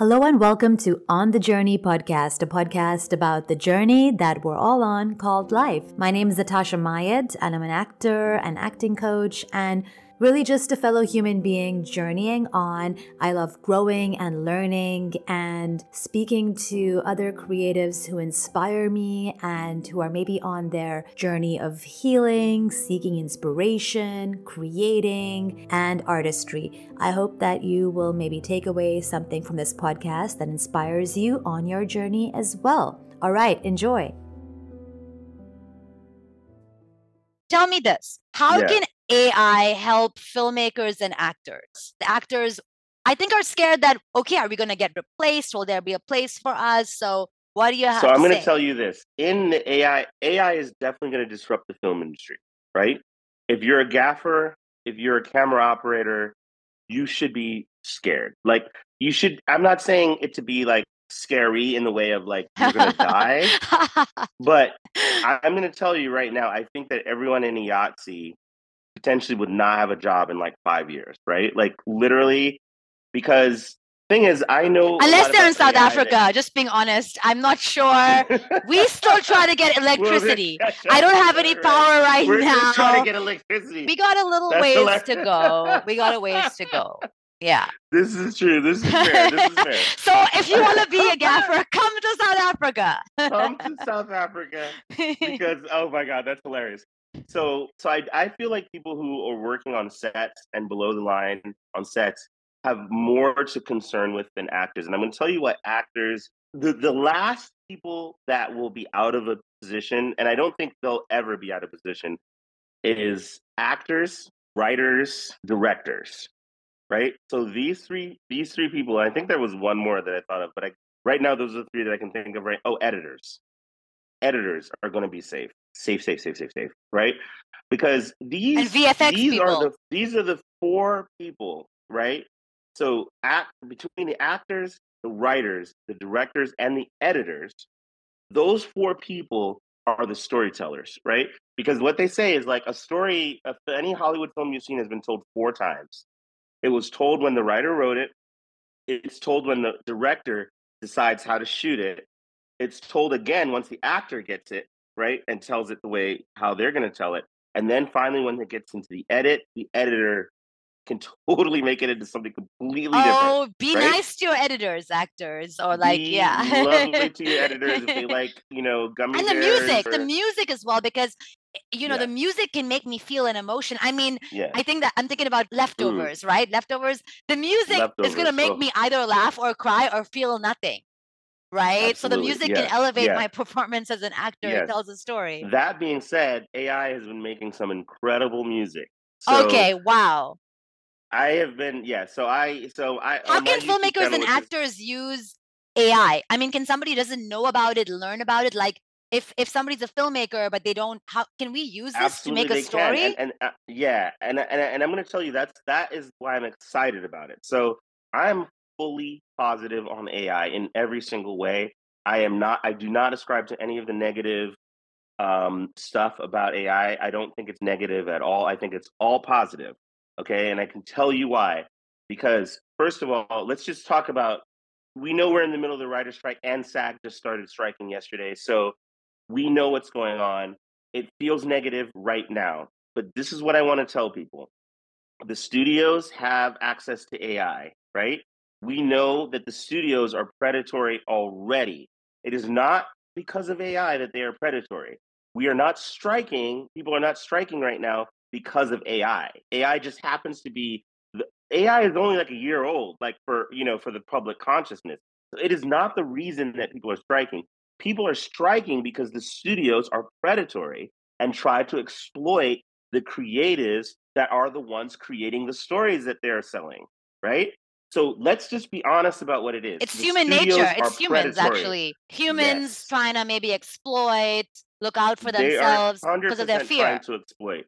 Hello and welcome to On the Journey podcast, a podcast about the journey that we're all on called life. My name is Natasha Mayed, and I'm an actor, an acting coach, and really just a fellow human being journeying on. I love growing and learning and speaking to other creatives who inspire me and who are maybe on their journey of healing, seeking inspiration, creating, and artistry. I hope that you will maybe take away something from this podcast that inspires you on your journey as well. All right, enjoy. Tell me this. How yeah. can AI help filmmakers and actors. The actors, I think, are scared that, okay, are we going to get replaced? Will there be a place for us? So, what do you have So, I'm going to tell you this in the AI, AI is definitely going to disrupt the film industry, right? If you're a gaffer, if you're a camera operator, you should be scared. Like, you should, I'm not saying it to be like scary in the way of like you're gonna die. But I'm gonna tell you right now, I think that everyone in IATSE potentially would not have a job in like five years, right? Like literally, because thing is, I know unless they're in South AI Africa. Just being honest, I'm not sure. we still try to get electricity. I don't have any power right We're now. Just trying to get electricity. We got a little That's ways to go. We got a ways to go. Yeah. This is true. This is fair. This is fair. so if you want to be a gaffer, come to South Africa. come to South Africa because oh my god, that's hilarious. So, so I, I feel like people who are working on sets and below the line on sets have more to concern with than actors. And I'm going to tell you what actors, the, the last people that will be out of a position, and I don't think they'll ever be out of position, is actors, writers, directors, right? So these three, these three people, I think there was one more that I thought of, but I, right now those are the three that I can think of. Right? Oh, editors. Editors are going to be safe safe, safe, safe, safe, safe, right? Because these and VFX these people. are the these are the four people, right? So act between the actors, the writers, the directors, and the editors, those four people are the storytellers, right? Because what they say is like a story, any Hollywood film you've seen has been told four times. It was told when the writer wrote it. It's told when the director decides how to shoot it. It's told again once the actor gets it, right? And tells it the way how they're going to tell it. And then finally, when it gets into the edit, the editor can totally make it into something completely oh, different. Oh, be right? nice to your editors, actors, or like, be yeah, lovely to your editors if they like, you know, gummy and the music, or... the music as well, because eh, you know yeah. the music can make me feel an emotion. I mean, yeah. I think that I'm thinking about mm. leftovers, mm. right? Leftovers. The music leftovers. is gonna make oh. me either laugh or cry or feel nothing right? Absolutely. So the music yeah. can elevate yeah. my performance as an actor. Yes. It tells a story. That being said, AI has been making some incredible music. So okay, wow. I have been, yeah. So I, so I. How can filmmakers and actors use AI? I mean, can somebody doesn't know about it learn about it? Like, if if somebody's a filmmaker but they don't, how can we use this Absolutely to make a story? And, and uh, yeah, and and and I'm going to tell you that's that is why I'm excited about it. So I'm fully positive on AI in every single way. I am not, I do not ascribe to any of the negative um, stuff about AI. I don't think it's negative at all. I think it's all positive. Okay. And I can tell you why. Because, first of all, let's just talk about we know we're in the middle of the writer strike and SAG just started striking yesterday. So we know what's going on. It feels negative right now. But this is what I want to tell people the studios have access to AI, right? We know that the studios are predatory already. It is not because of AI that they are predatory. We are not striking, people are not striking right now because of AI. AI just happens to be AI is only like a year old, like for you know, for the public consciousness. It is not the reason that people are striking. People are striking because the studios are predatory and try to exploit the creatives that are the ones creating the stories that they're selling, right? So let's just be honest about what it is. It's the human nature. It's humans predatory. actually. Humans yes. trying to maybe exploit, look out for themselves because of their fear. Trying to exploit.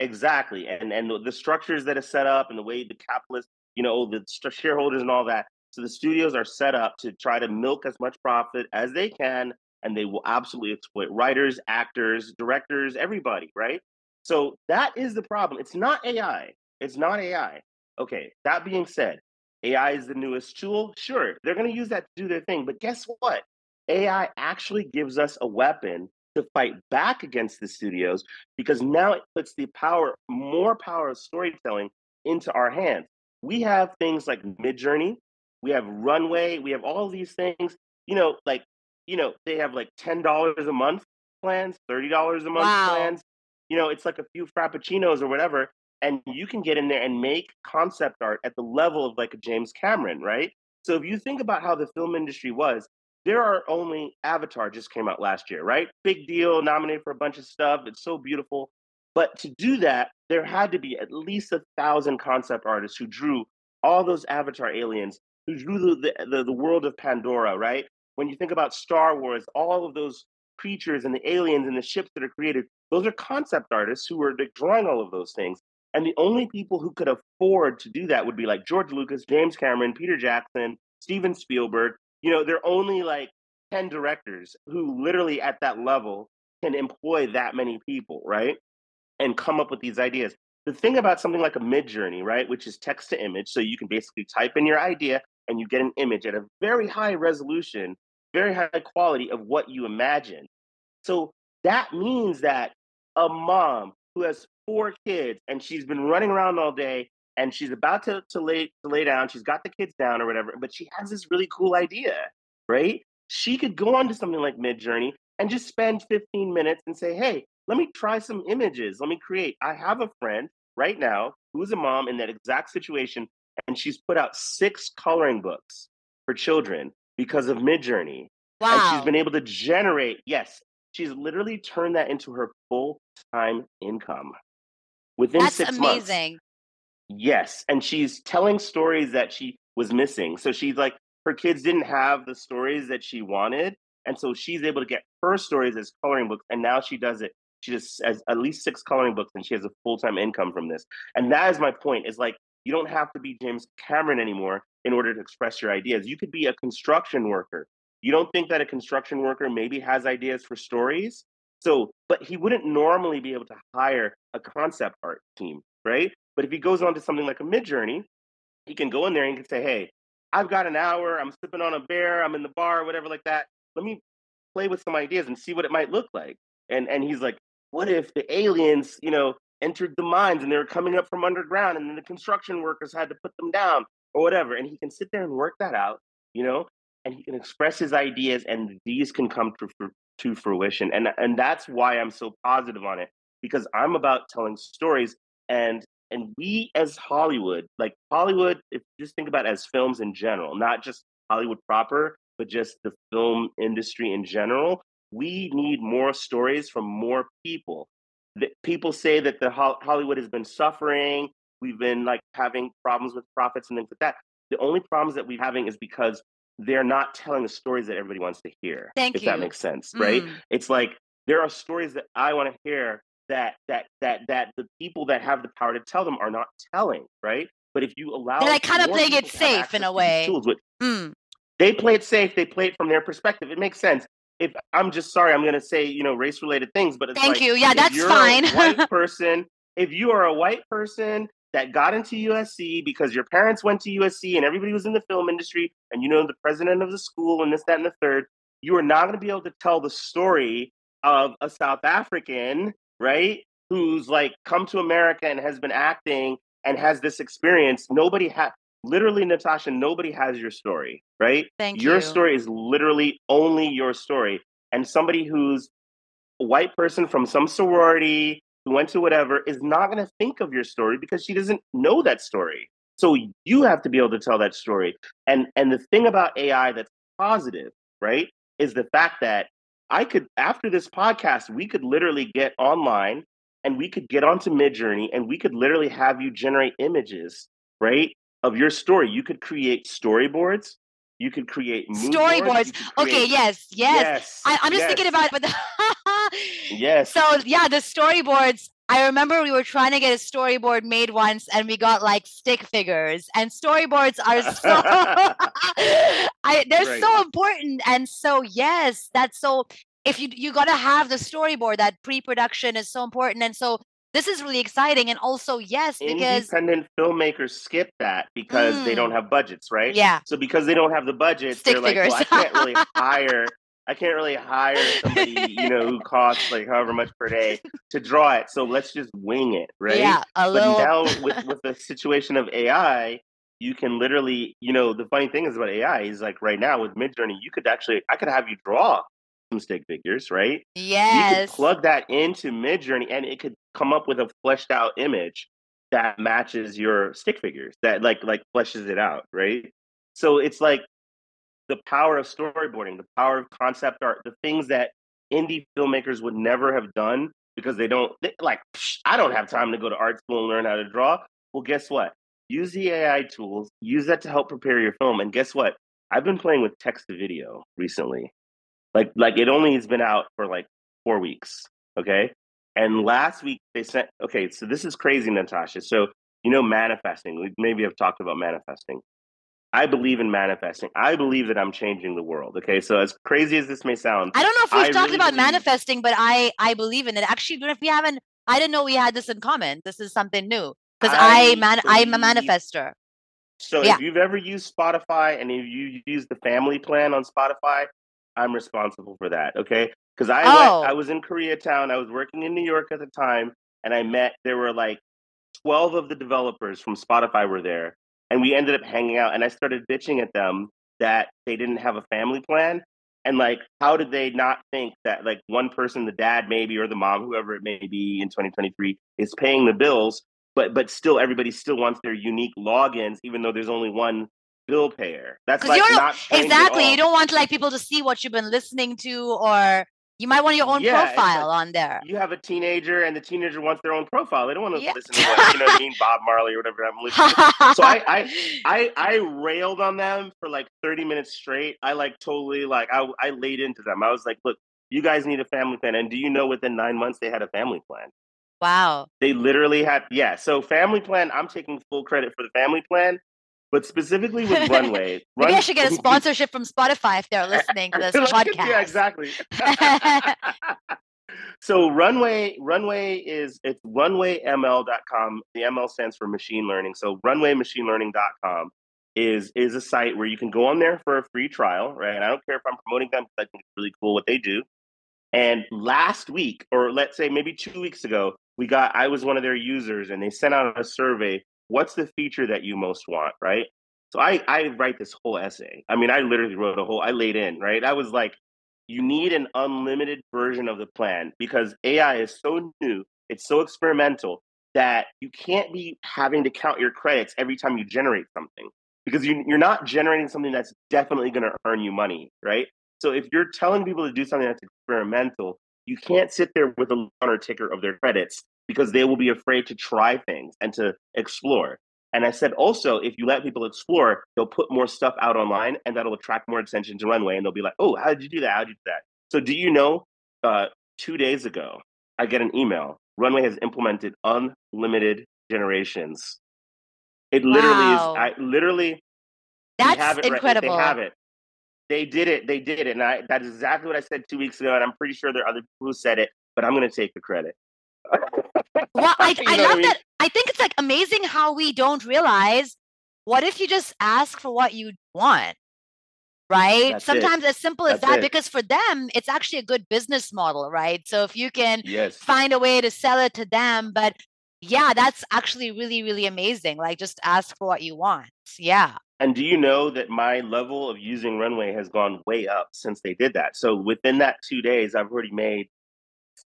Exactly. And and the structures that are set up and the way the capitalists, you know, the shareholders and all that. So the studios are set up to try to milk as much profit as they can and they will absolutely exploit writers, actors, directors, everybody, right? So that is the problem. It's not AI. It's not AI. Okay, that being said, AI is the newest tool. Sure, they're going to use that to do their thing. But guess what? AI actually gives us a weapon to fight back against the studios because now it puts the power, more power of storytelling into our hands. We have things like Midjourney, we have Runway, we have all these things. You know, like you know, they have like ten dollars a month plans, thirty dollars a month wow. plans. You know, it's like a few frappuccinos or whatever, and you can get in there and make concept art at the level of like a James Cameron, right? So if you think about how the film industry was, there are only Avatar just came out last year, right? Big deal, nominated for a bunch of stuff. It's so beautiful. But to do that, there had to be at least a thousand concept artists who drew all those Avatar aliens, who drew the, the, the world of Pandora, right? When you think about Star Wars, all of those creatures and the aliens and the ships that are created, those are concept artists who were drawing all of those things. And the only people who could afford to do that would be like George Lucas, James Cameron, Peter Jackson, Steven Spielberg, you know, there are only like 10 directors who literally at that level can employ that many people, right? And come up with these ideas. The thing about something like a Midjourney, right, which is text to image, so you can basically type in your idea and you get an image at a very high resolution, very high quality of what you imagine. So that means that a mom who has four kids and she's been running around all day and she's about to, to lay to lay down. She's got the kids down or whatever, but she has this really cool idea, right? She could go onto something like Midjourney and just spend 15 minutes and say, "Hey, let me try some images. Let me create." I have a friend right now who's a mom in that exact situation, and she's put out six coloring books for children because of Midjourney. Wow! And she's been able to generate. Yes, she's literally turned that into her full time income within That's six amazing. months. Yes, and she's telling stories that she was missing. So she's like, her kids didn't have the stories that she wanted, and so she's able to get her stories as coloring books. And now she does it. She just has at least six coloring books, and she has a full time income from this. And that is my point. Is like you don't have to be James Cameron anymore in order to express your ideas. You could be a construction worker. You don't think that a construction worker maybe has ideas for stories? So, but he wouldn't normally be able to hire a concept art team, right? But if he goes on to something like a Midjourney, he can go in there and can say, hey, I've got an hour, I'm sipping on a beer, I'm in the bar, whatever like that. Let me play with some ideas and see what it might look like. And and he's like, what if the aliens, you know, entered the mines and they were coming up from underground and then the construction workers had to put them down or whatever. And he can sit there and work that out, you know, and he can express his ideas and these can come to, to fruition. And and that's why I'm so positive on it because I'm about telling stories and and we as Hollywood, like Hollywood, if you just think about as films in general, not just Hollywood proper, but just the film industry in general, we need more stories from more people. That people say that the Hollywood has been suffering. We've been like having problems with profits and things like that. The only problems that we're having is because they're not telling the stories that everybody wants to hear. Thank if you. that makes sense, right? Mm. It's like there are stories that I want to hear that that that that the people that have the power to tell them are not telling, right? But if you allow, they're like kind of playing it safe in a way. Tools with, mm. They play it safe. They play it from their perspective. It makes sense. If I'm just sorry, I'm going to say you know race related things, but thank like, you. Yeah, that's fine. white person, if you are a white person that got into USC because your parents went to USC and everybody was in the film industry, and you know the president of the school and this, that, and the third, you are not going to be able to tell the story of a South African, right? who's like come to America and has been acting and has this experience, nobody has literally Natasha, nobody has your story, right? Thank your you. story is literally only your story. And somebody who's a white person from some sorority who went to whatever is not going to think of your story because she doesn't know that story. So you have to be able to tell that story. And and the thing about AI that's positive, right, is the fact that I could after this podcast, we could literally get online and we could get onto Midjourney and we could literally have you generate images, right, of your story. You could create storyboards. You could create storyboards. Create, okay, yes, yes. yes I, am just yes. thinking about it, but yes. So yeah, the storyboards. I remember we were trying to get a storyboard made once, and we got like stick figures. And storyboards are so I, they're right. so important. And so yes, that's so if you you got to have the storyboard that pre-production is so important and so this is really exciting. And also, yes, because independent filmmakers skip that because mm. they don't have budgets, right? Yeah. So because they don't have the budget Stick they're figures. like, well, I can't really hire. I can't really hire somebody, you know, who costs like however much per day to draw it. So let's just wing it, right? Yeah, a but now with with the situation of AI, you can literally, you know, the funny thing is about AI is like right now with Midjourney, you could actually, I could have you draw some stick figures, right? Yes. You could plug that into Midjourney and it could come up with a fleshed out image that matches your stick figures, that like like fleshes it out, right? So it's like the power of storyboarding, the power of concept art, the things that indie filmmakers would never have done because they don't they, like I don't have time to go to art school and learn how to draw. Well, guess what? use the AI tools, use that to help prepare your film. And guess what? I've been playing with text to video recently. Like like it only has been out for like four weeks. Okay. And last week they sent okay, so this is crazy, Natasha. So you know manifesting. We maybe I've talked about manifesting. I believe in manifesting. I believe that I'm changing the world. Okay, so as crazy as this may sound, I don't know if we've I talked really about believe... manifesting, but I I believe in it. Actually, even if we haven't, I didn't know we had this in common. This is something new because I, I man I'm a manifester. So yeah. if you've ever used Spotify and if you use the family plan on Spotify, I'm responsible for that. Okay, because I oh. went, I was in Koreatown. I was working in New York at the time, and I met there were like twelve of the developers from Spotify were there, and we ended up hanging out. And I started bitching at them that they didn't have a family plan. And like, how did they not think that like one person, the dad maybe or the mom, whoever it may be in 2023, is paying the bills but but still everybody still wants their unique logins even though there's only one bill payer that's like not exactly you don't want like people to see what you've been listening to or you might want your own yeah, profile on there. You have a teenager, and the teenager wants their own profile. They don't want to yeah. listen to what, you know what I mean, Bob Marley or whatever I'm listening. to. So I, I, I, I railed on them for like 30 minutes straight. I like totally like I, I laid into them. I was like, look, you guys need a family plan, and do you know within nine months they had a family plan? Wow. They literally had, yeah. So family plan, I'm taking full credit for the family plan, but specifically with Runway. Maybe Run- I should get a sponsorship from Spotify if they're listening to this podcast. Yeah, exactly. so runway runway is it's runwayml.com the ml stands for machine learning so runwaymachinelearning.com is is a site where you can go on there for a free trial right and i don't care if i'm promoting them because i think it's really cool what they do and last week or let's say maybe two weeks ago we got i was one of their users and they sent out a survey what's the feature that you most want right? So i i write this whole essay. I mean i literally wrote a whole i laid in right? I was like you need an unlimited version of the plan because ai is so new it's so experimental that you can't be having to count your credits every time you generate something because you, you're not generating something that's definitely going to earn you money right? So if you're telling people to do something that's experimental you can't sit there with a honor ticker of their credits because they will be afraid to try things and to explore. And I said also, if you let people explore, they'll put more stuff out online and that'll attract more attention to Runway. And they'll be like, oh, how did you do that? How did you do that? So, do you know, uh, two days ago, I get an email. Runway has implemented unlimited generations. It literally wow. is, I literally, that's have it incredible. Right, they have it. They did it. They did it. And I, that is exactly what I said two weeks ago. And I'm pretty sure there are other people who said it, but I'm going to take the credit. well, I, I love I mean? that. I think it's like amazing how we don't realize what if you just ask for what you want? Right? That's Sometimes it. as simple as That's that, it. because for them, it's actually a good business model, right? So if you can yes. find a way to sell it to them, but yeah, that's actually really, really amazing. Like just ask for what you want. Yeah. And do you know that my level of using Runway has gone way up since they did that? So within that two days, I've already made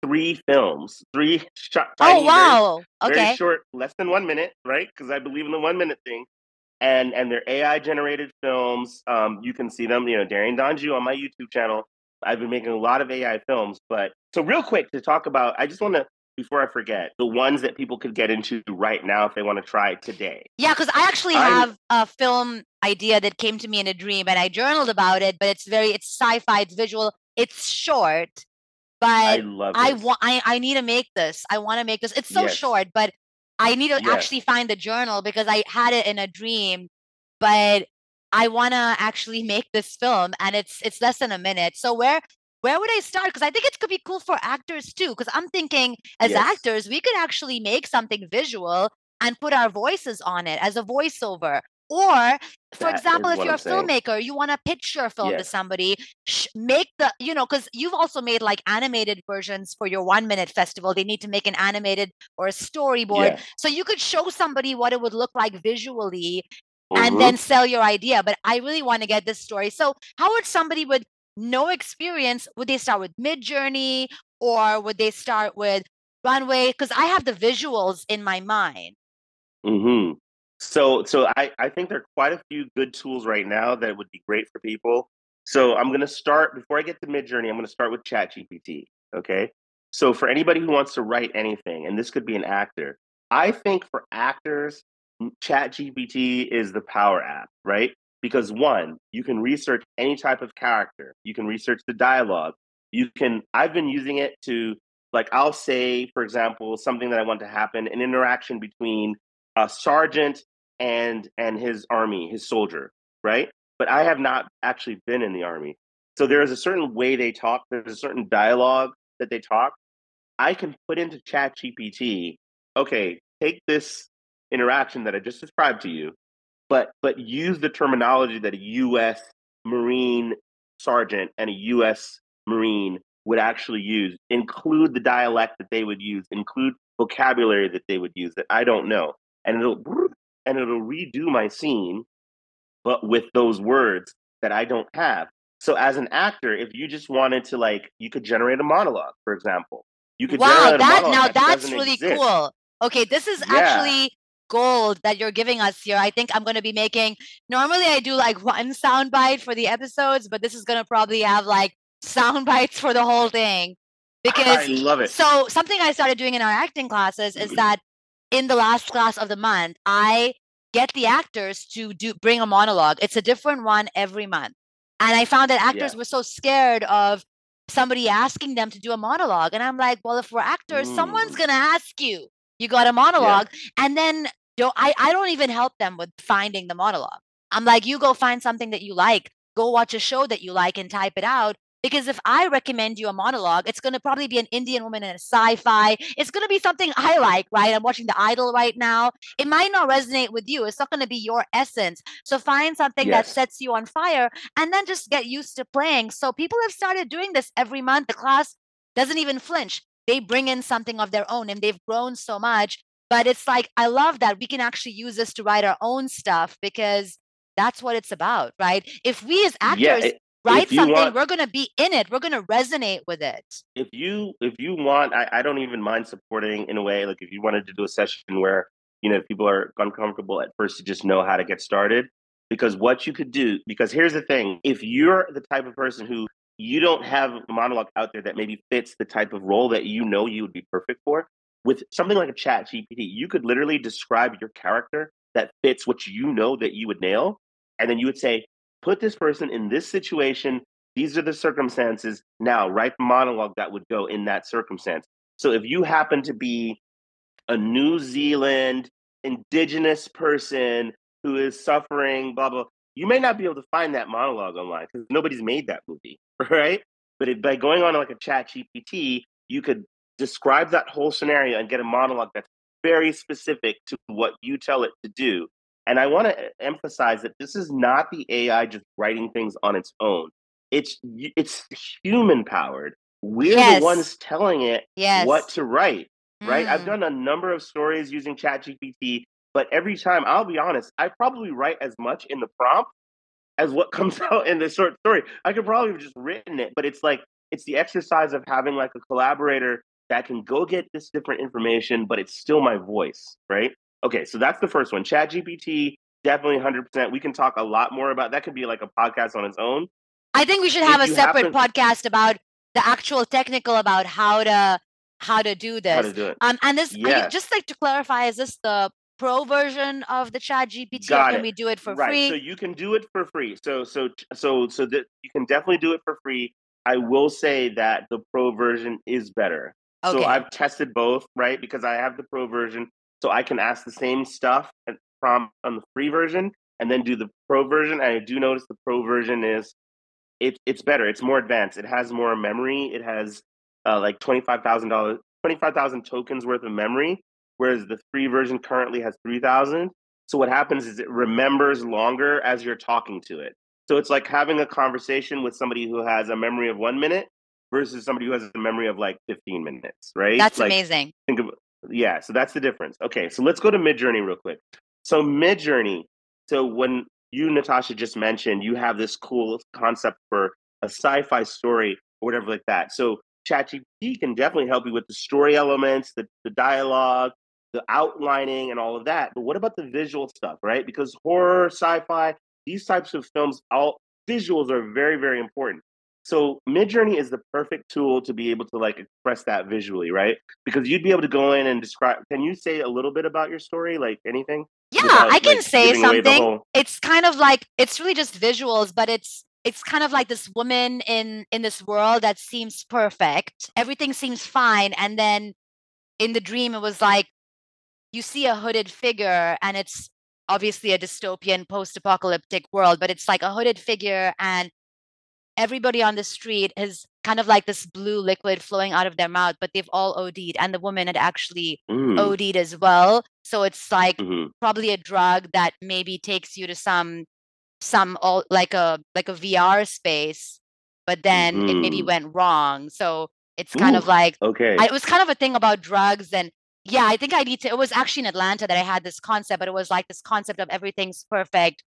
three films, three shot. Oh wow! Very, okay, very short, less than one minute, right? Because I believe in the one minute thing. And and they're AI generated films. Um, you can see them, you know, Darion D'Anjou on my YouTube channel. I've been making a lot of AI films, but so real quick to talk about, I just want to before I forget, the ones that people could get into right now if they want to try today. Yeah, because I actually have a film idea that came to me in a dream and I journaled about it, but it's very it's sci-fi, it's visual, it's short. But I love I want I, I need to make this. I want to make this. It's so yes. short, but I need to yes. actually find the journal because I had it in a dream, but I want to actually make this film and it's it's less than a minute. So where where would I start? Because I think it could be cool for actors too. Because I'm thinking, as Yes. actors, we could actually make something visual and put our voices on it as a voiceover. Or, for That example, if you're I'm a saying. filmmaker, you want to pitch your film to somebody, sh- make the, you know, because you've also made like animated versions for your one minute festival. They need to make an animated or a storyboard. Yeah. So you could show somebody what it would look like visually and Mhm. then sell your idea. But I really want to get this story. So, how would somebody with no experience would they start with Midjourney or would they start with Runway? Because I have the visuals in my mind. hmm So, so I, I think there are quite a few good tools right now that would be great for people. So I'm going to start before I get to Midjourney. I'm going to start with ChatGPT. Okay. So for anybody who wants to write anything, and this could be an actor, I think for actors, ChatGPT is the power app, right? Because one, you can research any type of character. You can research the dialogue. You can. I've been using it to like I'll say, for example, something that I want to happen, an interaction between a sergeant and and his army, his soldier, right? But I have not actually been in the army. So there is a certain way they talk, there's a certain dialogue that they talk. I can put into Chat GPT, okay, take this interaction that I just described to you, but but use the terminology that a US Marine sergeant and a US Marine would actually use, include the dialect that they would use, include vocabulary that they would use that I don't know. And it'll and it'll redo my scene, but with those words that I don't have. So as an actor, if you just wanted to like you could generate a monologue, for example. You could Wow, generate a that monologue now that that's really exist. cool. Okay, this is Yeah. actually gold that you're giving us here. I think I'm going to be making normally I do like one sound bite for the episodes, but this is going to probably have like sound bites for the whole thing because I love it. so something I started doing in our acting classes is mm-hmm. that in the last class of the month, I get the actors to do bring a monologue. It's a different one every month. And I found that actors Yeah. were so scared of somebody asking them to do a monologue. And I'm like, well, if we're actors, someone's Mm. gonna ask you. You got a Yeah. monologue. And then don't I, I don't even help them with finding the monologue. I'm like, you go find something that you like, go watch a show that you like and type it out. Because if I recommend you a monologue, it's going to probably be an Indian woman in a sci fi. It's going to be something I like, right? I'm watching The Idol right now. It might not resonate with you. It's not going to be your essence. So find something that sets you on fire and then just get used to playing. So people have started doing this every month. The class doesn't even flinch. They bring in something of their own and they've grown so much. But it's like, I love that we can actually use this to write our own stuff because that's what it's about, right? If we as Yeah. actors i- write something, want we're going to be in it, we're going to resonate with it. if you if you want I, I don't even mind supporting in a way like if you wanted to do a session where you know people are uncomfortable at first to just know how to get started because what you could do because here's the thing if you're the type of person who you don't have a monologue out there that maybe fits the type of role that you know you would be perfect for with something like a chat gpt you could literally describe your character that fits what you know that you would nail and then you would say put this person in this situation these are the circumstances now write the monologue that would go in that circumstance. So if you happen to be a new zealand indigenous person who is suffering blah blah you may not be able to find that monologue online because nobody's made that movie right? But by going on like a chat gpt you could describe that whole scenario and get a monologue that's very specific to what you tell it to do and i want to emphasize that this is not the ai just writing things on its own it's it's human powered we're Yes. the ones telling it Yes. what to write right i've Mm. done a number of stories using ChatGPT, but every time i'll be honest i probably write as much in the prompt as what comes out in the short story i could probably have just written it but it's like it's the exercise of having like a collaborator that can go get this different information but it's still my voice right okay so that's the first one. Chat GPT, definitely 100% we can talk a lot more about that could be like a podcast on its own. I think we should have If a separate happen- podcast about the actual technical about how to how to do this. how to do it. Um, and this, just like to clarify, is this the pro version of the Chat GPT, or Got can it. we do it for right free? so you can do it for free. So so so so that you can definitely do it for free. I will say that the pro version is better. Okay. so i've tested both right because i have the pro version so i can ask the same stuff and prompt on the free version and then do the pro version and i do notice the pro version is it, it's better. It's more advanced. It has more memory. It has uh, like twenty five thousand dollars, twenty five thousand tokens worth of memory, whereas the free version currently has three thousand. So what happens is it remembers longer as you're talking to it. So it's like having a conversation with somebody who has a memory of one minute versus somebody who has a memory of like 15 minutes, right? That's like, amazing. Think of yeah, so that's the difference. Okay, so let's go to Midjourney real quick. So Midjourney, so when you Natasha just mentioned, you have this cool concept for a sci-fi story or whatever like that. So ChatGPT can definitely help you with the story elements, the, the dialogue, the outlining, and all of that. But what about the visual stuff, right? Because horror, sci-fi, these types of films, all visuals are very, very important. So Midjourney is the perfect tool to be able to like express that visually, right? Because you'd be able to go in and describe. Can you say a little bit about your story, like anything? Yeah, Without, I can like, say something. Whole... It's kind of like it's really just visuals, but it's it's kind of like this woman in in this world that seems perfect. Everything seems fine, and then in the dream, it was like you see a hooded figure, and it's obviously a dystopian post-apocalyptic world, but it's like a hooded figure and everybody on the street is kind of like this blue liquid flowing out of their mouth, but they've all OD'd, and the woman had actually mm. OD'd as well. So it's like mm-hmm. probably a drug that maybe takes you to some some all like a like a VR space, but then mm-hmm. it maybe mm-hmm. went wrong. So it's kind Ooh, of like okay. I, it was kind of a thing about drugs and yeah, I think I need to. It was actually in Atlanta that I had this concept, but it was like this concept of everything's perfect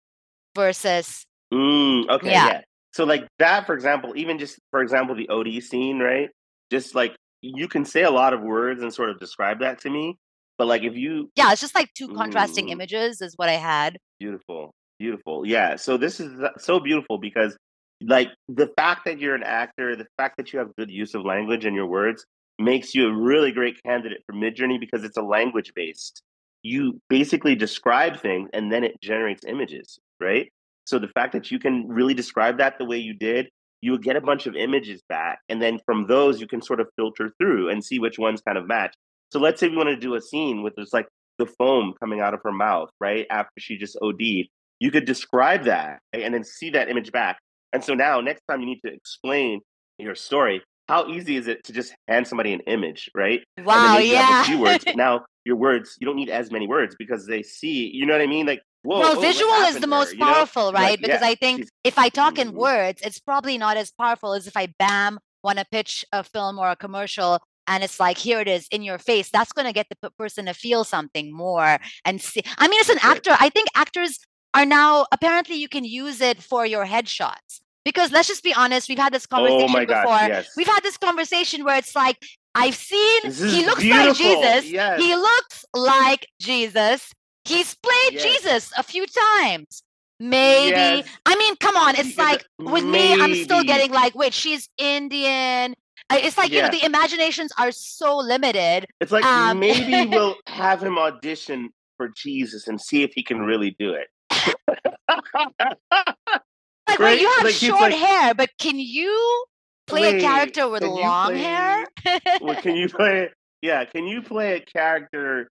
versus. Mm, okay, yeah. yeah. So like that, for example, even just for example, the OD scene, right? Just like you can say a lot of words and sort of describe that to me, but like if you, yeah, it's just like two contrasting mm, images is what I had. Beautiful, beautiful, yeah. So this is so beautiful because like the fact that you're an actor, the fact that you have good use of language in your words makes you a really great candidate for Midjourney because it's a language based. You basically describe things and then it generates images, right? So the fact that you can really describe that the way you did, you would get a bunch of images back. And then from those, you can sort of filter through and see which ones kind of match. So let's say we want to do a scene with this like the foam coming out of her mouth, right? After she just OD'd. You could describe that and then see that image back. And so now, next time you need to explain your story, how easy is it to just hand somebody an image, right? Wow, yeah. few words. now your words, you don't need as many words because they see, you know what I mean? Like Whoa, well, visual is the most powerful, you know? right? Like, because yeah, I think if I talk in mm-hmm. words, it's probably not as powerful as if I bam want to pitch a film or a commercial and it's like here it is in your face that's going to get the person to feel something more and see i mean as an actor i think actors are now apparently you can use it for your headshots because let's just be honest we've had this oh conversation oh before yes. we've had this conversation where it's like i've seen he looks beautiful. like jesus yes. he looks like jesus He's played yes. Jesus a few times. Maybe. Yes. I mean, come on. It's like with Maybe. me, I'm still getting like, wait, she's Indian. It's like, yeah. you know, the imaginations are so limited. It's like um, maybe we'll have him audition for Jesus and see if he can really do it. like, right? wait, you have like, short like, hair, but can you play a character with long play, hair? well, can you play? Yeah, can you play a character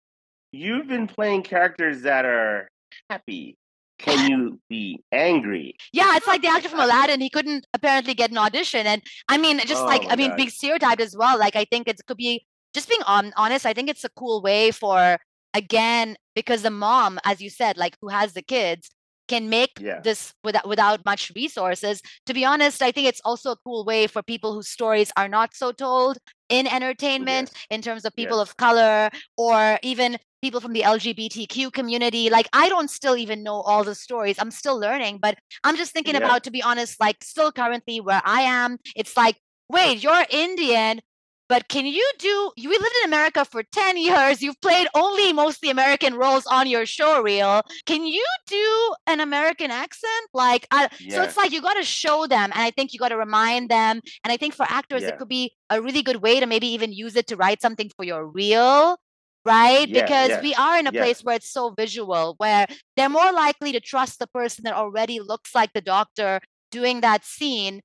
you've been playing characters that are happy. Can you be angry? Yeah, it's like the actor from Aladdin. He couldn't apparently get an audition, and I mean, just oh like I mean, being stereotyped as well. Like I think it could be just being on, honest. I think it's a cool way for again because the mom, as you said, like who has the kids, can make yeah. this without without much resources. To be honest, I think it's also a cool way for people whose stories are not so told in oh, entertainment yes. in terms of people yes. of color or even people from the LGBTQ community. Like I don't still even know all the stories. I'm still learning, but I'm just thinking yeah. about to be honest, like still currently where I am, it's like, wait, you're Indian, but can you do you lived in America for 10 years, you've played only mostly American roles on your show reel. Can you do an American accent? Like I, so it's like you got to show them and I think you got to remind them and I think for actors yeah. it could be a really good way to maybe even use it to write something for your reel right? Yeah, because yeah, we are in a yeah. place where it's so visual, where they're more likely to trust the person that already looks like the doctor doing that scene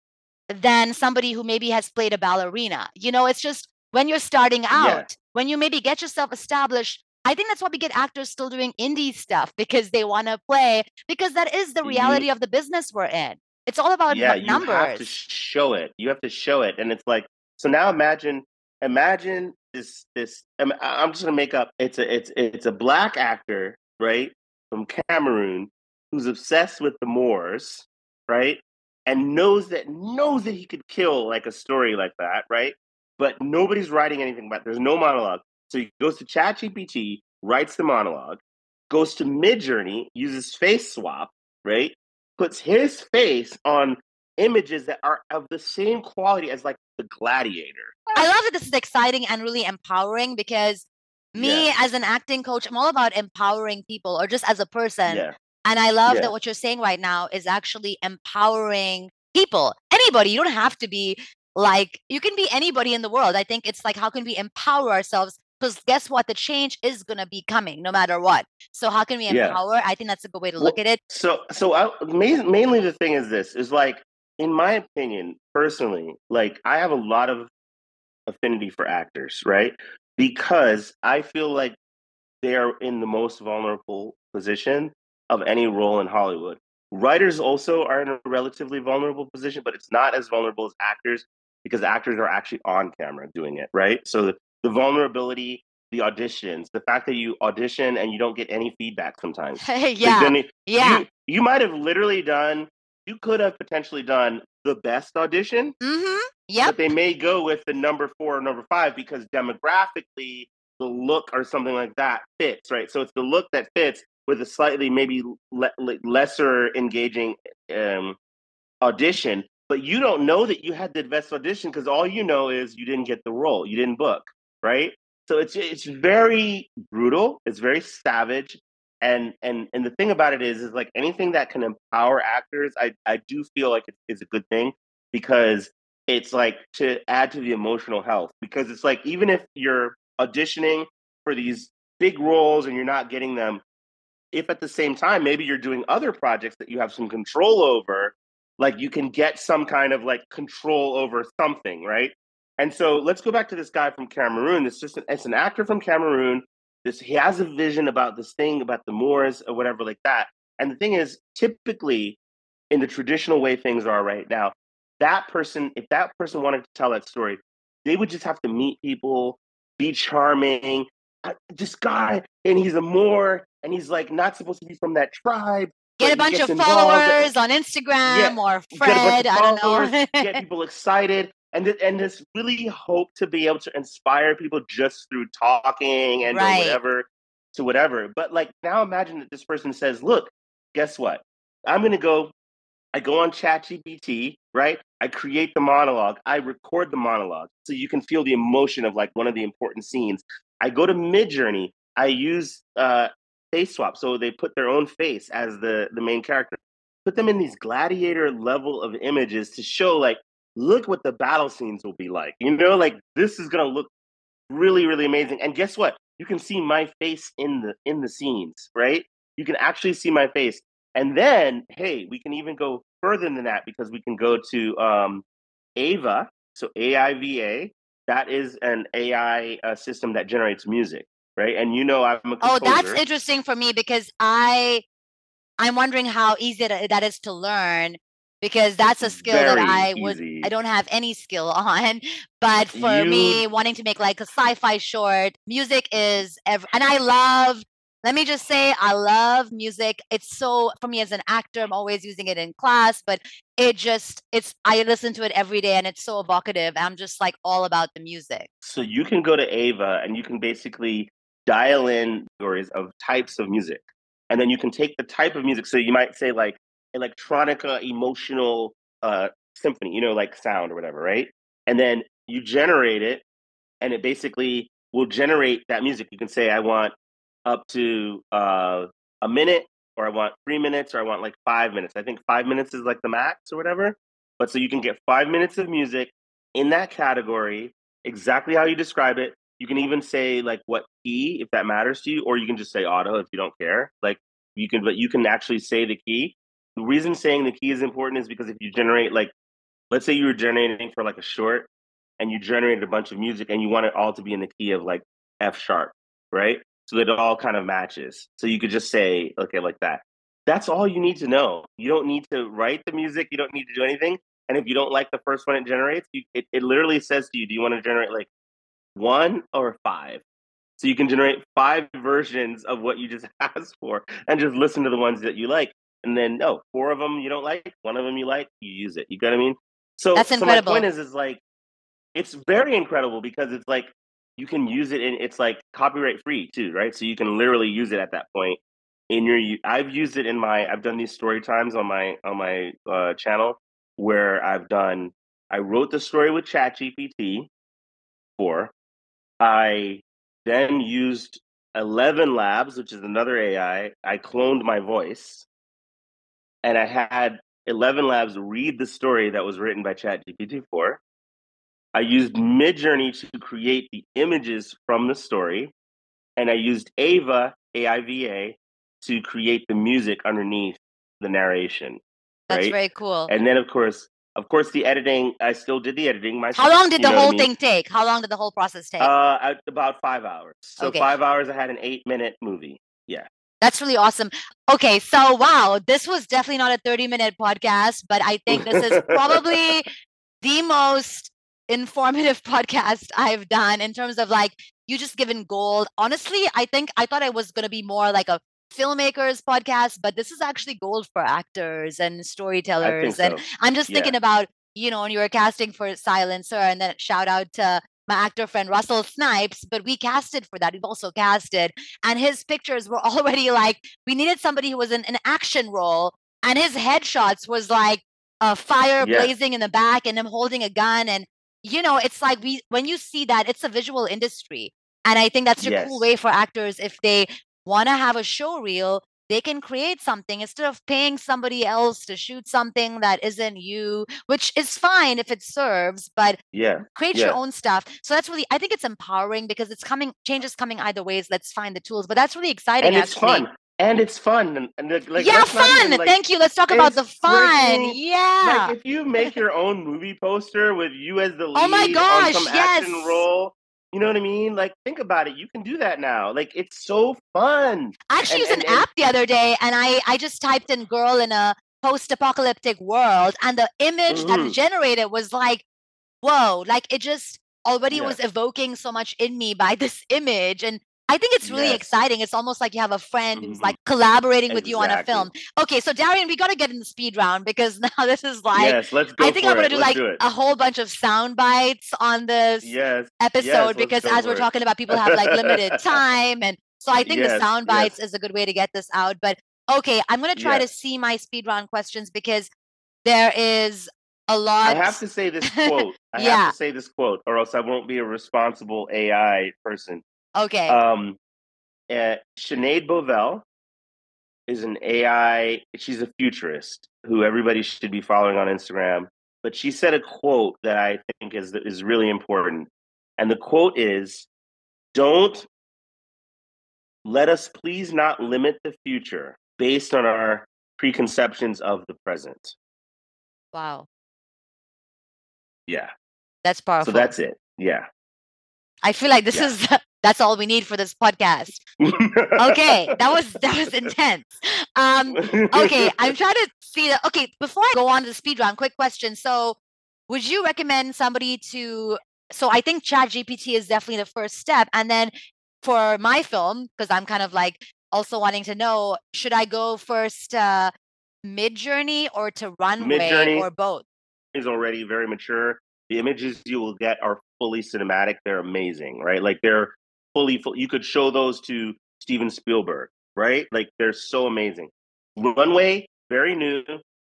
than somebody who maybe has played a ballerina. You know, it's just when you're starting out, when you maybe get yourself established. I think that's why we get actors still doing indie stuff because they want to play, because that is the mm-hmm. reality of the business we're in. It's all about yeah, nu- numbers. you have to show it. You have to show it, and it's like so. Now imagine, imagine this. This I'm, I'm just gonna make up. It's a it's it's a black actor, right, from Cameroon, who's obsessed with the Moors, right, and knows that knows that he could kill like a story like that, right? But nobody's writing anything about. It. There's no monologue, so he goes to ChatGPT, writes the monologue, goes to Midjourney, uses face swap, right? Puts his face on images that are of the same quality as like the gladiator. I love that this is exciting and really empowering because me Yeah. as an acting coach, I'm all about empowering people or just as a person. Yeah. And I love Yeah. that what you're saying right now is actually empowering people. Anybody. You don't have to be like, you can be anybody in the world. I think it's like, how can we empower ourselves? Because guess what? The change is going to be coming no matter what. So, how can we Yeah. empower? I think that's a good way to Well, look at it. So, so I, ma- mainly the thing is this is like, in my opinion, personally, like I have a lot of affinity for actors, right? Because I feel like they are in the most vulnerable position of any role in Hollywood. Writers also are in a relatively vulnerable position, but it's not as vulnerable as actors because actors are actually on camera doing it, right? So the, the vulnerability, the auditions, the fact that you audition and you don't get any feedback sometimes. yeah. it- Yeah. You, you might have literally done, you could have potentially done the best audition, Mm-hmm. Yep. but they may go with the number four or number five because demographically the look or something like that fits, right? So it's the look that fits with a slightly maybe le- le- lesser engaging um, audition, but you don't know that you had the best audition because all you know is you didn't get the role, you didn't book, right? So it's it's very brutal, it's very savage, and and and the thing about it is is like anything that can empower actors, I I do feel like it's, it's a good thing because it's like to add to the emotional health because it's like even if you're auditioning for these big roles and you're not getting them if at the same time maybe you're doing other projects that you have some control over like you can get some kind of like control over something right? And so let's go back to this guy from cameroon it's just an, it's an actor from cameroon this he has a vision about this thing about the moors or whatever like that. And the thing is typically in the traditional way things are right now that person if that person wanted to tell that story they would just have to meet people be charming uh, this guy and he's a moor and he's like not supposed to be from that tribe Get a bunch of followers on Instagram or get Fred. I don't know. get people excited and th- and this really hope to be able to inspire people just through talking and Right. whatever to whatever. But like now imagine that this person says look guess what? I'm going to go i go on ChatGPT, right? I create the monologue. I record the monologue. So you can feel the emotion of like one of the important scenes. I go to midjourney. I use uh face swap so they put their own face as the the main character. Put them in these gladiator level of images to show like look what the battle scenes will be like you know like this is going to look really really amazing. And guess what? You can see my face in the in the scenes right? You can actually see my face. And then hey we can even go further than that because we can go to um ava so aiva that is an ai uh, system that generates music right and you know i'm a composer Oh, that's interesting for me because I I'm wondering how easy that that is to learn because that's a skill that Very I would easy. I don't have any skill on. But for me, wanting to make like a sci-fi short, music is ev- and I love let me just say I love music. It's so for me as an actor, I'm always using it in class, but it just it's I listen to it every day and it's so evocative. I'm just like all about the music. So you can go to Ava and you can basically dial in categories of types of music. And then you can take the type of music. So you might say like electronica emotional uh symphony, you know, like sound or whatever, right? And then you generate it and it basically will generate that music. You can say I want up to uh a minute or I want three minutes or I want like five minutes. I think five minutes is like the max or whatever. But so you can get five minutes of music in that category, exactly how you describe it. You can even say like what key if that matters to you, or you can just say auto if you don't care. Like you can, but you can actually say the key. The reason saying the key is important is because if you generate like, let's say you were generating for like a short, and you generated a bunch of music, and you want it all to be in the key of like F sharp, right? So that it all kind of matches. So you could just say okay like that. That's all you need to know. You don't need to write the music. You don't need to do anything. And if you don't like the first one it generates, you, it, it literally says to you, do you want to generate like one or five? So you can generate five versions of what you just asked for and just listen to the ones that you like. And then no, four of them you don't like, one of them you like, you use it. You got what I mean? So, That's so my point is is like it's very incredible because it's like you can use it and it's like copyright free too, right? So you can literally use it at that point in your I've used it in my I've done these story times on my on my uh, channel where I've done I wrote the story with ChatGPT for I then used 11 Labs, which is another AI. I cloned my voice and I had 11 Labs read the story that was written by ChatGPT 4. I used Midjourney to create the images from the story, and I used Ava, AIVA, to create the music underneath the narration. That's right? very cool. And then, of course, of course, the editing. I still did the editing myself. How long did the what I whole mean? thing take? How long did the whole process take? Uh, about five hours. So Okay. five hours. I had an eight-minute movie. Yeah. That's really awesome. Okay, so wow, this was definitely not a 30 minute podcast, but I think this is probably the most informative podcast I've done in terms of like you just given gold. Honestly, I think I thought it was going to be more like a filmmakers podcast, but this is actually gold for actors and storytellers. so. And I'm just Yeah. thinking about, you know, when you were casting for Silencer, and then shout out to my actor friend Russell Snipes, but we casted for that. We've also casted, and his pictures were already like we needed somebody who was in an action role, and his headshots was like a fire Yeah. blazing in the back and him holding a gun, and you know, it's like we when you see that, it's a visual industry, and I think that's a cool way for actors if they want to have a show reel they can create something instead of paying somebody else to shoot something that isn't you, which is fine if it serves, but Yeah. create your own stuff. So that's really, I think it's empowering because it's coming, change is coming either ways. Let's find the tools, but that's really exciting. And it's actually. fun. And it's fun. And, and like, yeah, fun. even, like, Thank you. Let's talk about the fun. Yeah. Like if you make your own movie poster with you as the lead Oh my gosh, on some action role, you know what I mean? Like think about it. You can do that now. Like it's so fun. I actually and- used an and- and- app the other day and I, I just typed in girl in a post-apocalyptic world and the image that it mm-hmm. generated was like, whoa, like it just already Yeah. was evoking so much in me by this image. And I think it's really Yes. exciting. It's almost like you have a friend who's Mhm. like collaborating with you on a film. Okay, so Darion, we got to get in the speed round because now this is like yes, let's go I think I'm gonna do Let's like do a whole bunch of sound bites on this yes. episode let's because as we're it. talking about people have like limited time and so I think the Yes, sound yes. bites is a good way to get this out. But okay, I'm gonna try to see my speed round questions because there is a lot I have to say this quote. I Yeah. have to say this quote, or else I won't be a responsible AI person. Okay. Um, uh, Sinead Bovell is an AI. She's a futurist who everybody should be following on Instagram. But she said a quote that I think is is really important, and the quote is, "Don't let us please not limit the future based on our preconceptions of the present." wow. Yeah. That's powerful. So that's it. Yeah. I feel like this Yeah. is that's all we need for this podcast. Okay, that was that was intense. Um okay, I'm trying to see that. Okay, before I go on to the speed round, quick question. So, would you recommend somebody to? So, I think Chat GPT is definitely the first step, and then for my film, because I'm kind of like also wanting to know, should I go first uh, Midjourney or to Runway Midjourney. or both? is already very mature. The images you will get are fully cinematic. They're amazing, right? Like they're fully full. You could show those to Steven Spielberg, right? Like they're so amazing. Runway, very new,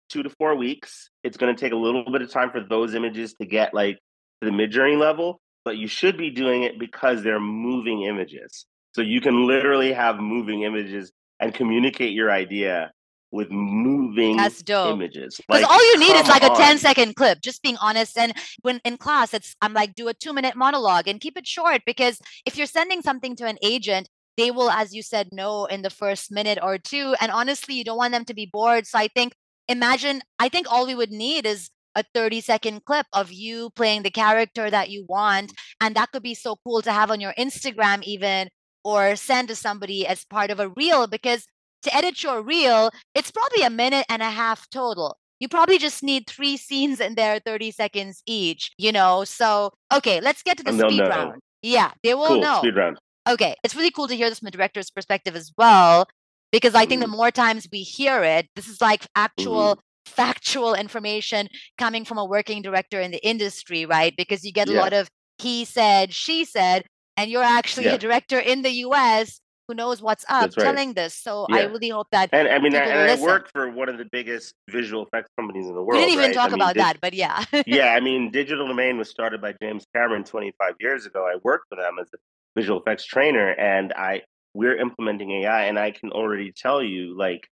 two to four weeks. It's going to take a little bit of time for those images to get like to the Midjourney level, but you should be doing it because they're moving images. So you can literally have moving images and communicate your idea with moving That's dope. images. Because Like, all you need is like a 10 on. second clip, just being honest. And when in class, it's I'm like, do a two minute monologue and keep it short because if you're sending something to an agent, they will, as you said, know in the first minute or two. And honestly, you don't want them to be bored. So I think, imagine, I think all we would need is a 30 second clip of you playing the character that you want. And that could be so cool to have on your Instagram, even or send to somebody as part of a reel because to edit your reel, it's probably a minute and a half total. You probably just need three scenes in there, 30 seconds each, you know? So, okay, let's get to the speed know. round. Yeah, they will cool. know. Speed round. Okay, it's really cool to hear this from a director's perspective as well, because I think mm. the more times we hear it, this is like actual mm factual information coming from a working director in the industry, right? Because you get a yeah. lot of he said, she said, and you're actually yeah. a director in the US who knows what's up right. telling this. So yeah. I really hope that. And I mean, I, and I work for one of the biggest visual effects companies in the world. We didn't even right? talk I about mean, that, but yeah. yeah, I mean, Digital Domain was started by James Cameron 25 years ago. I worked for them as a visual effects trainer, and I we're implementing AI, and I can already tell you, like,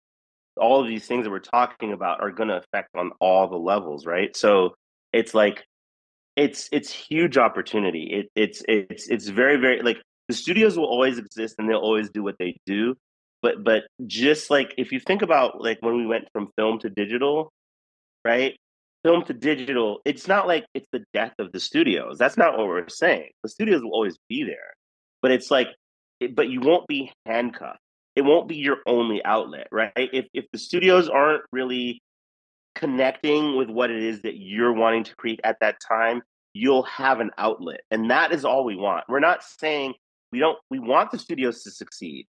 all of these things that we're talking about are going to affect on all the levels, right? So it's like it's it's huge opportunity. It, it's it's it's very very like the studios will always exist and they'll always do what they do but but just like if you think about like when we went from film to digital right? Film to digital it's not like it's the death of the studios. That's not what we're saying. The studios will always be there but it's like but you won't be handcuffed. It won't be your only outlet right? If if the studios aren't really connecting with what it is that you're wanting to create at that time you'll have an outlet and that is all we want. We're not saying we don't we want the studios to succeed,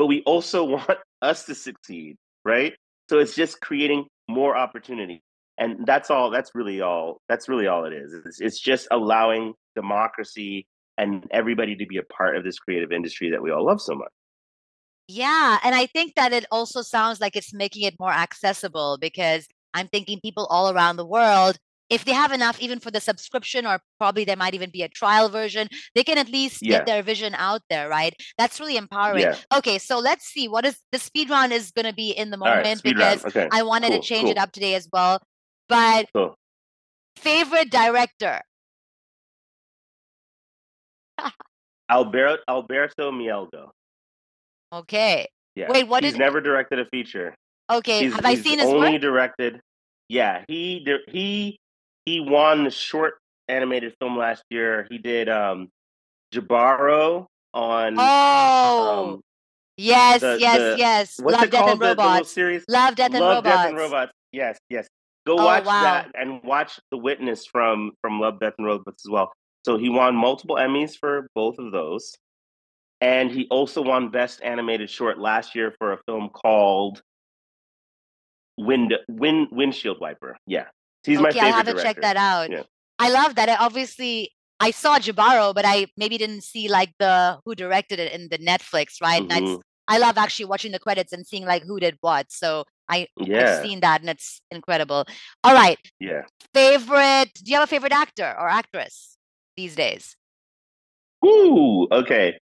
but we also want us to succeed, right? So it's just creating more opportunity. And that's all that's really all that's really all it is. It's, it's just allowing democracy and everybody to be a part of this creative industry that we all love so much. Yeah, and I think that it also sounds like it's making it more accessible because I'm thinking people all around the world if they have enough even for the subscription or probably there might even be a trial version they can at least yeah. get their vision out there right that's really empowering yeah. okay so let's see what is the speed run is going to be in the moment right, because okay. i wanted cool, to change cool. it up today as well but cool. favorite director alberto alberto mielgo okay yeah wait what he's is never directed a feature okay he's, have i seen his only work? directed yeah he he he won the short animated film last year. He did um Jibaro on Oh um, Yes, the, yes, the, yes. Love, Death, and Robots. series? Love, Death, and Love, Robots. Death, and Robots. Yes, yes. Go oh, watch wow. that and watch The Witness from from Love, Death, and Robots as well. So he won multiple Emmys for both of those. And he also won Best Animated Short last year for a film called Wind Wind Windshield Wiper. Yeah. He's okay, my favorite I'll have to check that out. Yeah. I love that. I obviously I saw Jibaro, but I maybe didn't see like the who directed it in the Netflix, right? Mm-hmm. I love actually watching the credits and seeing like who did what. So I yeah. I've seen that and it's incredible. All right. Yeah. Favorite do you have a favorite actor or actress these days? Ooh, okay.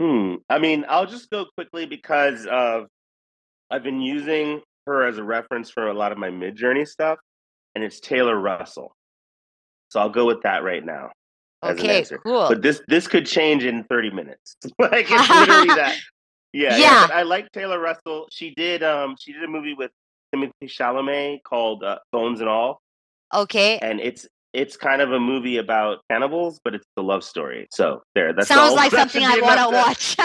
Hmm. I mean, I'll just go quickly because of I've been using her as a reference for a lot of my Midjourney stuff and it's Taylor Russell. So I'll go with that right now. okay, cool. But this this could change in 30 minutes. like it's literally that. Yeah, yeah. yeah I like Taylor Russell. She did um she did a movie with Timothée Chalamet called uh, Bones and All. Okay. And it's it's kind of a movie about cannibals, but it's a love story. So there, that sounds like something I want to watch.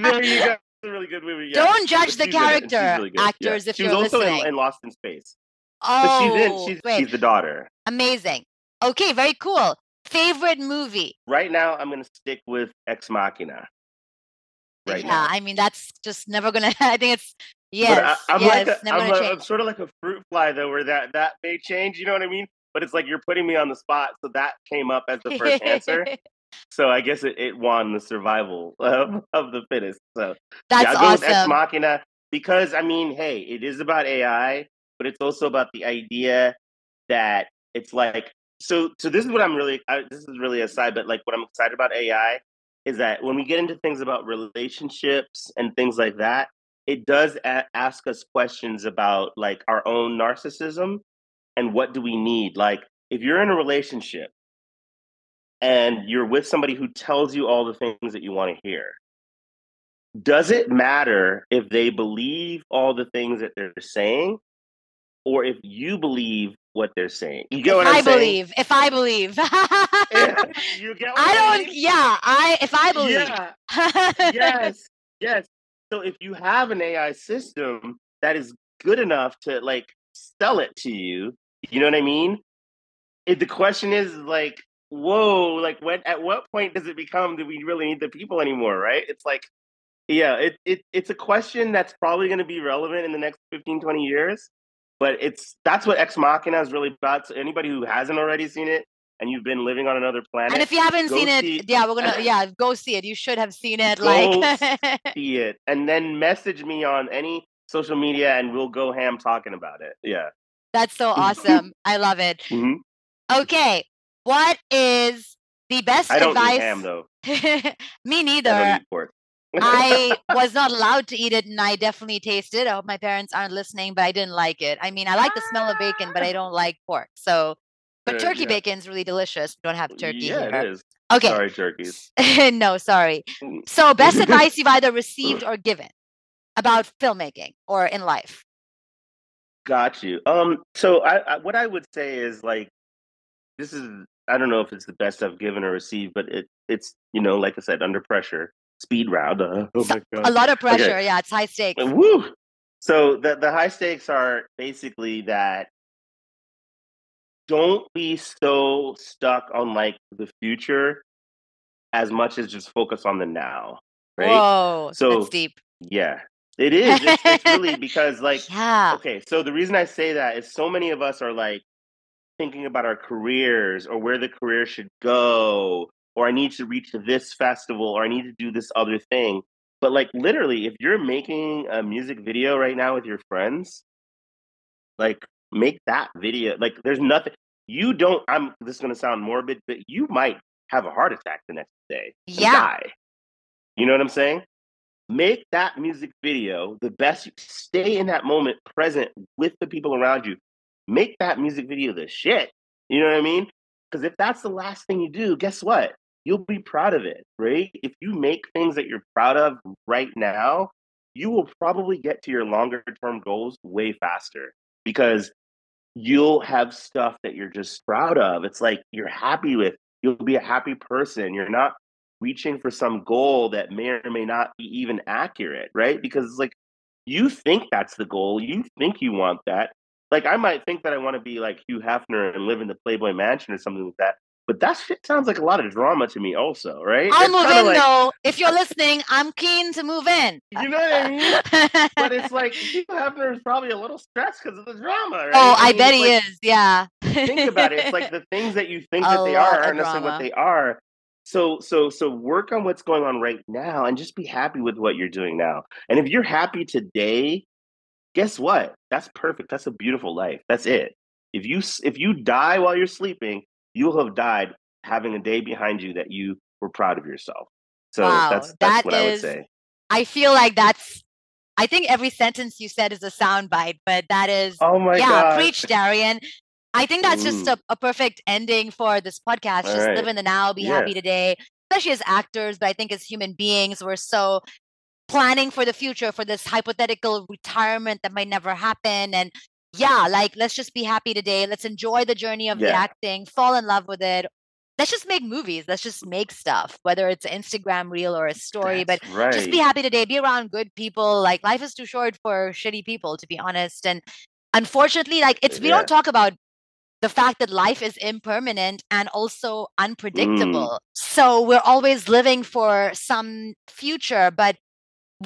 there you go. It's a really good movie. Yeah. Don't judge the character really actors yeah. if she you're was also listening. In, in Lost in Space. Oh, but she's in. Oh, she's, she's the daughter. Amazing. Okay, very cool. Favorite movie? Right now, I'm gonna stick with Ex Machina. Right yeah, now. I mean that's just never gonna. I think it's yes. I, am yes, like a, never I'm, gonna I'm sort of like a fruit fly though, where that that may change. You know what I mean? But it's like you're putting me on the spot, so that came up as the first answer. So I guess it, it won the survival of, of the fittest. So that's yeah, I'll go awesome. with Ex Machina because I mean, hey, it is about AI, but it's also about the idea that it's like so so this is what i'm really I, this is really aside but like what i'm excited about ai is that when we get into things about relationships and things like that it does a- ask us questions about like our own narcissism and what do we need? Like if you're in a relationship and you're with somebody who tells you all the things that you want to hear does it matter if they believe all the things that they're saying or if you believe what they're saying. You get what I'm I saying? believe. If I believe. you get I don't I mean? yeah, I if I believe. Yeah. yes. Yes. so if you have an AI system that is good enough to like sell it to you, you know what I mean? If the question is like, whoa, like when at what point does it become do we really need the people anymore, right? It's like, yeah, it, it it's a question that's probably gonna be relevant in the next 15, 20 years. But it's that's what Ex Machina is really about. So anybody who hasn't already seen it, and you've been living on another planet. And if you haven't seen see, it, yeah, we're gonna yeah, go see it. You should have seen it. Like see it, and then message me on any social media, and we'll go ham talking about it. Yeah, that's so awesome. I love it. Mm-hmm. Okay, what is the best I don't advice? Ham though. me neither. I was not allowed to eat it, and I definitely tasted. It. I hope my parents aren't listening, but I didn't like it. I mean, I like the smell of bacon, but I don't like pork. So but turkey yeah. is really delicious. We don't have turkey yeah, here. it is. Okay. Sorry, turkeys. no, sorry. Mm. So, best advice you've either received or given about filmmaking or in life. Got you. Um. So, I, I what I would say is like, this is I don't know if it's the best I've given or received, but it it's you know like I said under pressure, speed round. Uh, oh my god. A lot of pressure. Okay. Yeah, it's high stakes. Woo. So the the high stakes are basically that don't be so stuck on like the future as much as just focus on the now. Right. Whoa, so that's deep. Yeah, it is. It's, it's really because like yeah. Okay, so the reason I say that is so many of us are like thinking about our careers or where the career should go, or I need to reach this festival, or I need to do this other thing. But like literally, if you're making a music video right now with your friends, like make that video. Like there's nothing you don't I'm this is gonna sound morbid, but you might have a heart attack the next day. Yeah. Die. You know what I'm saying? Make that music video the best. Stay in that moment present with the people around you. Make that music video the shit. You know what I mean? Because if that's the last thing you do, guess what? You'll be proud of it, right? If you make things that you're proud of right now, you will probably get to your longer term goals way faster because you'll have stuff that you're just proud of. It's like you're happy with. You'll be a happy person. You're not reaching for some goal that may or may not be even accurate, right? Because it's like you think that's the goal. You think you want that. Like I might think that I want to be like Hugh Hefner and live in the Playboy Mansion or something like that. But that shit sounds like a lot of drama to me, also, right? I'll it's move in like, though. If you're listening, I'm keen to move in. You know what I mean? but it's like Hugh have there's probably a little stress because of the drama, right? Oh, I, I mean, bet he like, is. Yeah. think about it. It's like the things that you think that they are aren't necessarily what they are. So, so, so work on what's going on right now, and just be happy with what you're doing now. And if you're happy today, guess what? That's perfect. That's a beautiful life. That's it. If you if you die while you're sleeping, you'll have died having a day behind you that you were proud of yourself. So wow, that's that's that what is, I would say. I feel like that's I think every sentence you said is a soundbite, but that is oh my yeah, God. preach, Darion. I think that's just mm. a, a, perfect ending for this podcast. All just right. live in the now, be yeah. happy today, especially as actors, but I think as human beings, we're so planning for the future for this hypothetical retirement that might never happen and yeah, like let's just be happy today. Let's enjoy the journey of yeah. the acting, fall in love with it. Let's just make movies. Let's just make stuff, whether it's an Instagram reel or a story. That's but right. just be happy today. Be around good people. Like life is too short for shitty people, to be honest. And unfortunately, like it's we yeah. don't talk about the fact that life is impermanent and also mm. unpredictable. Mm. So we're always living for some future, but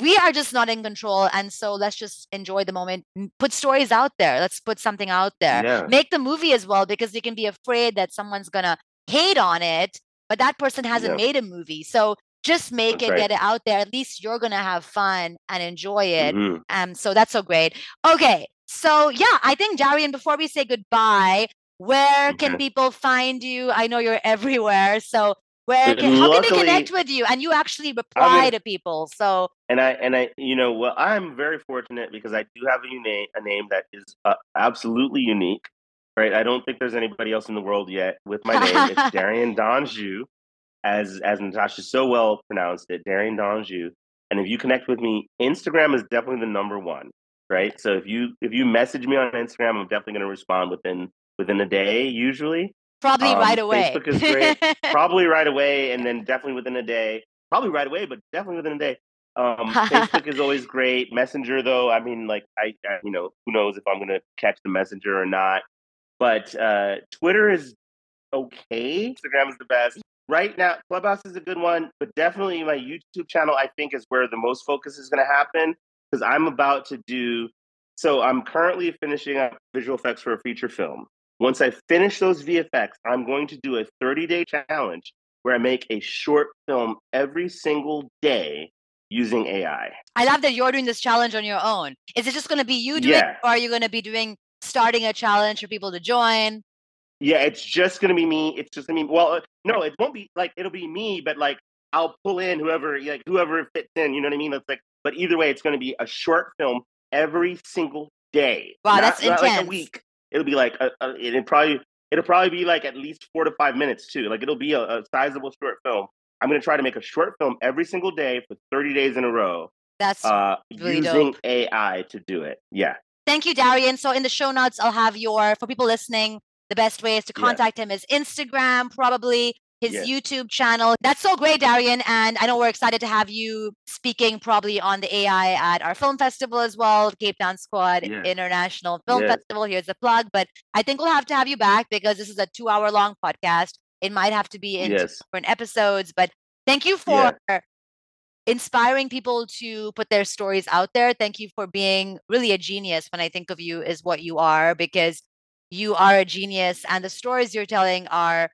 we are just not in control and so let's just enjoy the moment. Put stories out there. Let's put something out there. Yeah. make the movie as well because you can be afraid that someone's gonna hate on it but that person hasn't yeah. made a movie. So just make that's it right. get it out there. At least you're gonna have fun and enjoy it. Mm-hmm. um so that's so great. Okay so yeah i think Darion before we say goodbye where can people find you? I know you're everywhere. So where can, how can they connect with you? And you actually reply mean, to people so and i and i you know well i'm very fortunate because i do have a name a name that is uh, absolutely unique right? I don't think there's anybody else in the world yet with my name. It's Darion D'Anjou as as natasha so well pronounced it Darion D'Anjou and if you connect with me instagram is definitely the number one right? So if you if you message me on instagram i'm definitely going to respond within within a day usually Probably um, right away. Facebook is great. Probably right away, and then definitely within a day. Probably right away, but definitely within a day. Um, Facebook is always great. Messenger, though, I mean, like I, I, you know, who knows if I'm gonna catch the messenger or not. But uh, Twitter is okay. Instagram is the best. Right now, Clubhouse is a good one, but definitely my YouTube channel, I think, is where the most focus is going to happen because I'm about to do. So I'm currently finishing up visual effects for a feature film. Once I finish those VFX, I'm going to do a 30 day challenge where I make a short film every single day using AI. I love that you're doing this challenge on your own. Is it just going to be you doing yeah. it, or are you going to be doing starting a challenge for people to join? Yeah, it's just gonna be me. It's just gonna be well, uh, no, it won't be like it'll be me, but like I'll pull in whoever like whoever fits in. You know what I mean? It's like, but either way, it's gonna be a short film every single day. Wow, not, that's intense. like a week. It'll be like a, a, it'll probably it'll probably be like at least four to five minutes too. Like it'll be a, a sizable short film. I'm gonna try to make a short film every single day for 30 days in a row. That's uh, really using dope. AI to do it. Yeah. Thank you, Darion. So in the show notes, I'll have your for people listening the best ways to contact yeah. him is Instagram, probably his. YouTube channel. That's so great, Darion. And I know we're excited to have you speaking probably on the AI at our film festival as well, Cape Town Squad. International Film Festival. Here's the plug. But I think we'll have to have you back because this is a two hour long podcast. It might have to be in different episodes. But thank you for inspiring people to put their stories out there. Thank you for being really a genius when I think of you is what you are because you are a genius and the stories you're telling are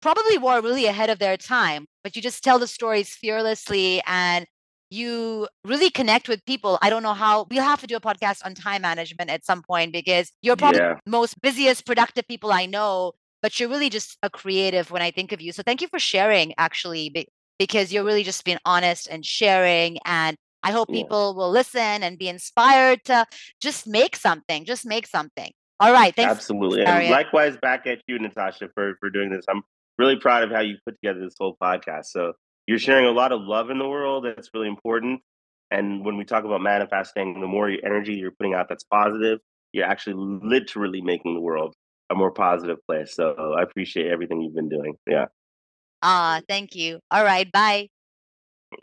probably were really ahead of their time but you just tell the stories fearlessly and you really connect with people i don't know how we'll have to do a podcast on time management at some point because you're probably yeah. the most busiest productive people i know but you're really just a creative when i think of you so thank you for sharing actually because you're really just being honest and sharing and i hope yeah. people will listen and be inspired to just make something just make something all right. Thanks. Absolutely. And likewise back at you, Natasha, for, for doing this. I'm really proud of how you put together this whole podcast. So you're sharing a lot of love in the world. That's really important. And when we talk about manifesting, the more energy you're putting out that's positive, you're actually literally making the world a more positive place. So I appreciate everything you've been doing. Yeah. Ah, thank you. All right. Bye.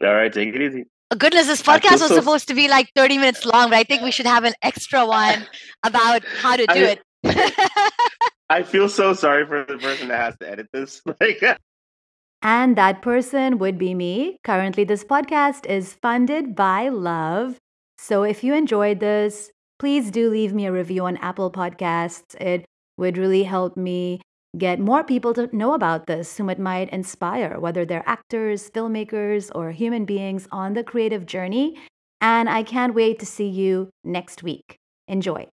All right. Take it easy. Oh, goodness, this podcast was supposed to be like 30 minutes long, but I think we should have an extra one about how to do I, it. I feel so sorry for the person that has to edit this. Like, and that person would be me. Currently, this podcast is funded by love. So if you enjoyed this, please do leave me a review on Apple Podcasts. It would really help me get more people to know about this whom it might inspire, whether they're actors, filmmakers, or human beings on the creative journey. And I can't wait to see you next week. Enjoy.